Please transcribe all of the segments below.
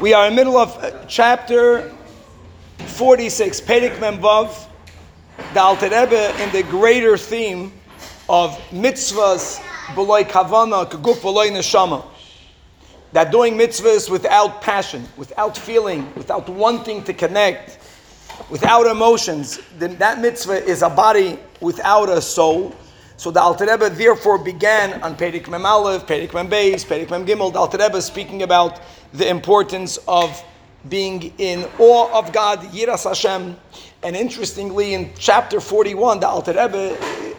We are in the middle of uh, chapter 46, Perik Memvav, the Alter in the greater theme of mitzvahs, beloy kavana, kaguf beloy neshama. That doing mitzvahs without passion, without feeling, without wanting to connect, without emotions, then that mitzvah is a body without a soul. So the Alter Rebbe therefore began on Perik Mem Aleph, Perik Mem Beis, Perik Mem Gimel. The Alter Rebbe speaking about the importance of being in awe of God, Yiras Hashem. And interestingly, in chapter 41, the Alter Rebbe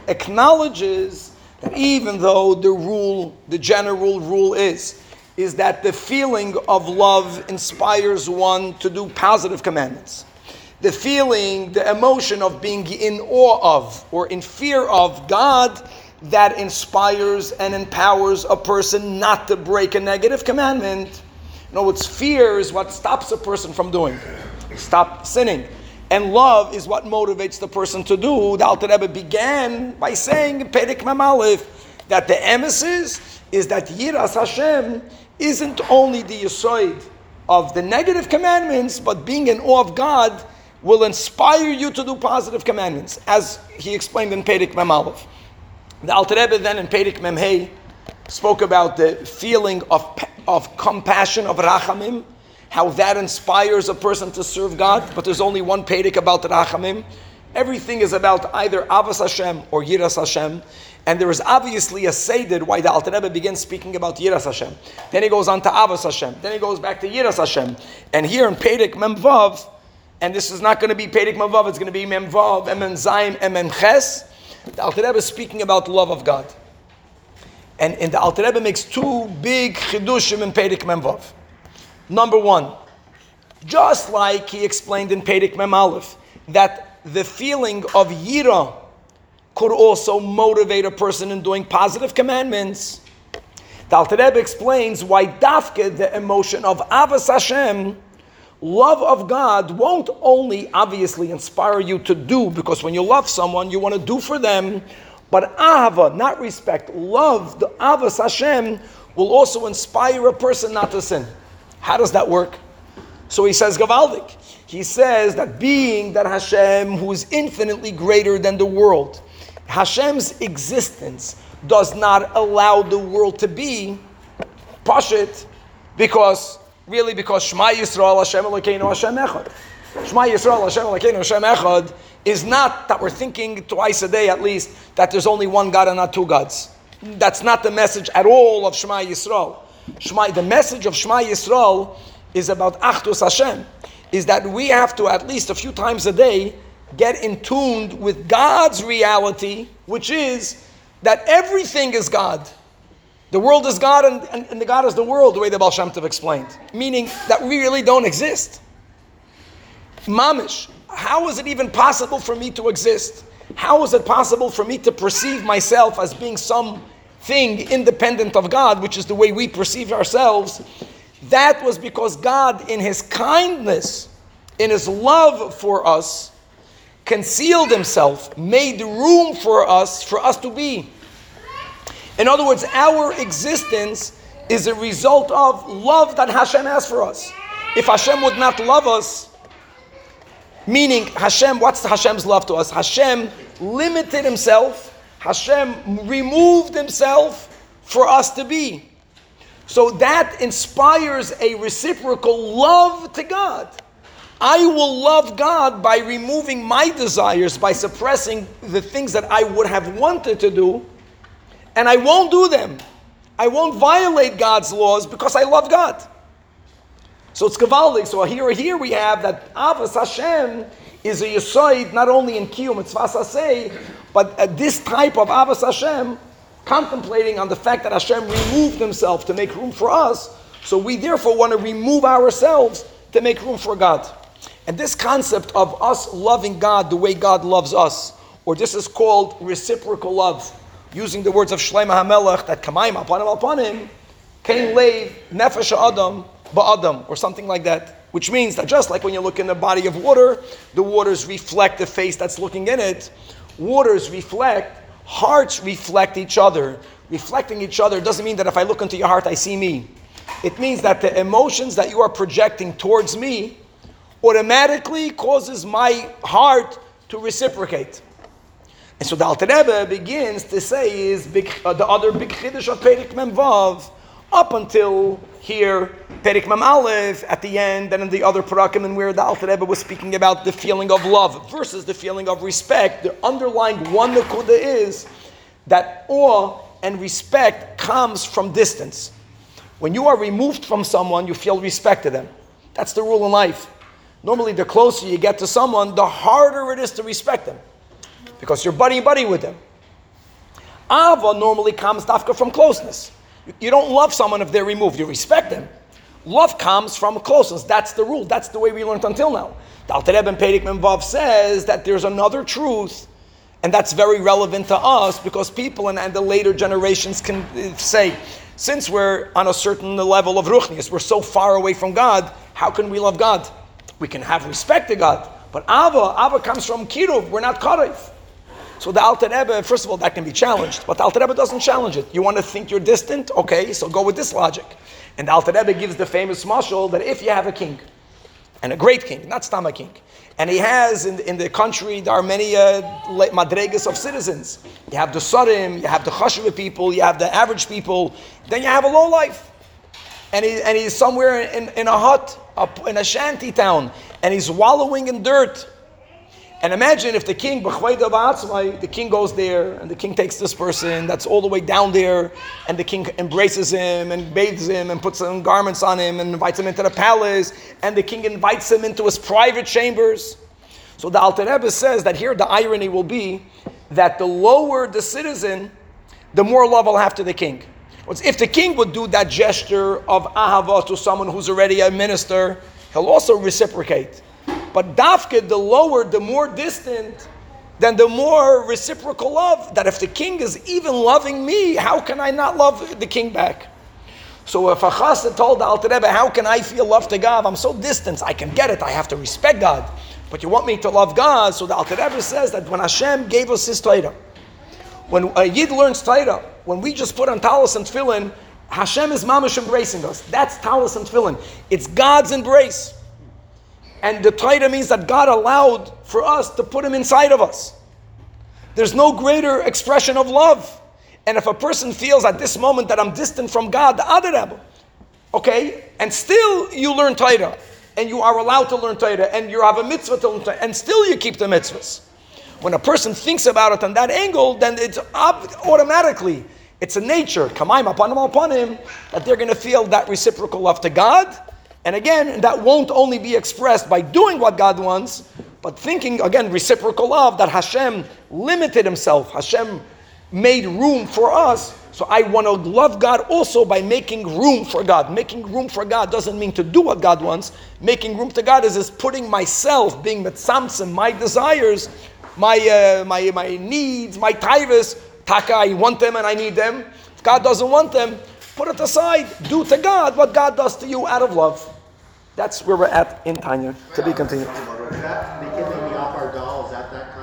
acknowledges that even though the rule, the general rule is, is that the feeling of love inspires one to do positive commandments the feeling, the emotion of being in awe of or in fear of God that inspires and empowers a person not to break a negative commandment. You know, it's fear is what stops a person from doing. Stop sinning. And love is what motivates the person to do. The Alter Rebbe began by saying in Perik Mamalif that the emesis is that Yiras Hashem isn't only the yisoid of the negative commandments, but being in awe of God will inspire you to do positive commandments, as he explained in Perik Mem Aleph. The Alter Rebbe then in Perik Mem Hey spoke about the feeling of, of compassion, of rachamim, how that inspires a person to serve God, but there's only one Perik about rachamim. Everything is about either Avas Hashem or Yiras Hashem. And there is obviously a Seder why the Alter Rebbe begins speaking about Yiras Hashem. Then he goes on to Avas Hashem. Then he goes back to Yiras Hashem. And here in Perik Memvav, and this is not going to be Perik Mavav, it's going to be Memvav, Zaim, Emen Ches. The Alter Rebbe is speaking about the love of God. And, and the Alter Rebbe makes two big chidushim in Perik Memvav. Number one, just like he explained in Perik Mem Aleph, that the feeling of yira could also motivate a person in doing positive commandments. The Alter Rebbe explains why dafke, the emotion of Avas Hashem, love of God won't only obviously inspire you to do, because when you love someone, you want to do for them, but ahava, not respect, love, the avas Hashem, will also inspire a person not to sin. How does that work? So he says, Gavaldik. He says that being that Hashem, who is infinitely greater than the world, Hashem's existence does not allow the world to be pashit because really because Shema Yisrael Hashem Elokeinu Hashem Echad. Shema Yisrael Hashem Elokeinu Hashem Echad is not that we're thinking twice a day at least that there's only one God and not two gods. That's not the message at all of Shema Yisrael. Shema, the message of Shema Yisrael is about Achdus Hashem, is that we have to at least a few times a day get in tuned with God's reality, which is that everything is God. The world is God and, and, and, the God is the world, the way the Baal Shem Tov explained. Meaning that we really don't exist. Mamish, how is it even possible for me to exist? How is it possible for me to perceive myself as being something independent of God, which is the way we perceive ourselves? That was because God, in His kindness, in His love for us, concealed Himself, made room for us, for us to be. In other words, our existence is a result of love that Hashem has for us. If Hashem would not love us, meaning Hashem, what's Hashem's love to us? Hashem limited himself, Hashem removed himself for us to be. So that inspires a reciprocal love to God. I will love God by removing my desires, by suppressing the things that I would have wanted to do and I won't do them. I won't violate God's laws because I love God. So it's Kavaldik. So here, here we have that Avas Hashem is a Yisoid not only in Kiyum, it's Vasasei, but uh, this type of Avas Hashem, contemplating on the fact that Hashem removed himself to make room for us, so we therefore want to remove ourselves to make room for God. And this concept of us loving God the way God loves us, or this is called reciprocal love using the words of Shlomo HaMelech that him upon him, kain leiv nefesh adam ba'adam, or something like that. Which means that just like when you look in a body of water, the waters reflect the face that's looking in it. Waters reflect, hearts reflect each other. Reflecting each other doesn't mean that if I look into your heart, I see me. it means that the emotions that you are projecting towards me automatically causes my heart to reciprocate. And so the Alter Rebbe begins to say is uh, the other big chiddush of Perik Mem Vav up until here, Perik Mem Aleph at the end, and in the other parakim, and where the Alter Rebbe was speaking about the feeling of love versus the feeling of respect. The underlying one nakuda is that awe and respect comes from distance. When you are removed from someone, you feel respect to them. That's the rule in life. Normally, the closer you get to someone, the harder it is to respect them because you're buddy buddy with them. Ava normally comes dafka from closeness. You don't love someone if they're removed, you respect them. Love comes from closeness. That's the rule. That's the way we learned until now. Alter Rebbe Perik Memvav says that there's another truth, and that's very relevant to us because people and, and the later generations can uh, say, since we're on a certain level of ruchnius, we're so far away from God, how can we love God? We can have respect to God. But Ava, Ava comes from Kiruv, we're not Karif. So the Alter Rebbe, first of all, that can be challenged, but the Alter Rebbe doesn't challenge it. You want to think you're distant? Okay, so go with this logic. And the Alter Rebbe gives the famous mashal that if you have a king, and a great king, not Stama king, and he has in, in the country, there are many uh, madregas of citizens. You have the Sarim, you have the Chashuva people, you have the average people, then you have a low life. And, he, and he's somewhere in, in a hut, in a shanty town, and he's wallowing in dirt and imagine if the king, the king goes there and the king takes this person that's all the way down there and the king embraces him and bathes him and puts some garments on him and invites him into the palace and the king invites him into his private chambers. So the Alter Rebbe says that here the irony will be that the lower the citizen, the more love I'll have to the king. If the king would do that gesture of ahava to someone who's already a minister, he'll also reciprocate. But dafke, the lower, the more distant, then the more reciprocal love. That if the king is even loving me, how can I not love the king back? So if a chassid told the Alter Rebbe, how can I feel love to God? I'm so distant, I can get it, I have to respect God. But you want me to love God? So the Alter Rebbe says that when Hashem gave us his Torah, when a Yid learns Torah, when we just put on talis and tefillin, Hashem is mamish embracing us. That's talis and tefillin. It's God's embrace. And the Torah means that God allowed for us to put him inside of us. There's no greater expression of love. And if a person feels at this moment that I'm distant from God, the Alter Rebbe, okay, and still you learn Torah, and you are allowed to learn Torah, and you have a mitzvah to learn Torah, and still you keep the mitzvahs. When a person thinks about it on that angle, then it's automatically, it's a nature, kamaim upon him, upon him, that they're going to feel that reciprocal love to God, and again, that won't only be expressed by doing what God wants, but thinking, again, reciprocal love, that Hashem limited himself. Hashem made room for us. So I want to love God also by making room for God. Making room for God doesn't mean to do what God wants. Making room to God is, is putting myself, being mitzamtzim, my desires, my, uh, my, my needs, my taivas. Taka, I want them and I need them. If God doesn't want them, put it aside. Do to God what God does to you out of love. That's where we're at in Tanya. To be continued.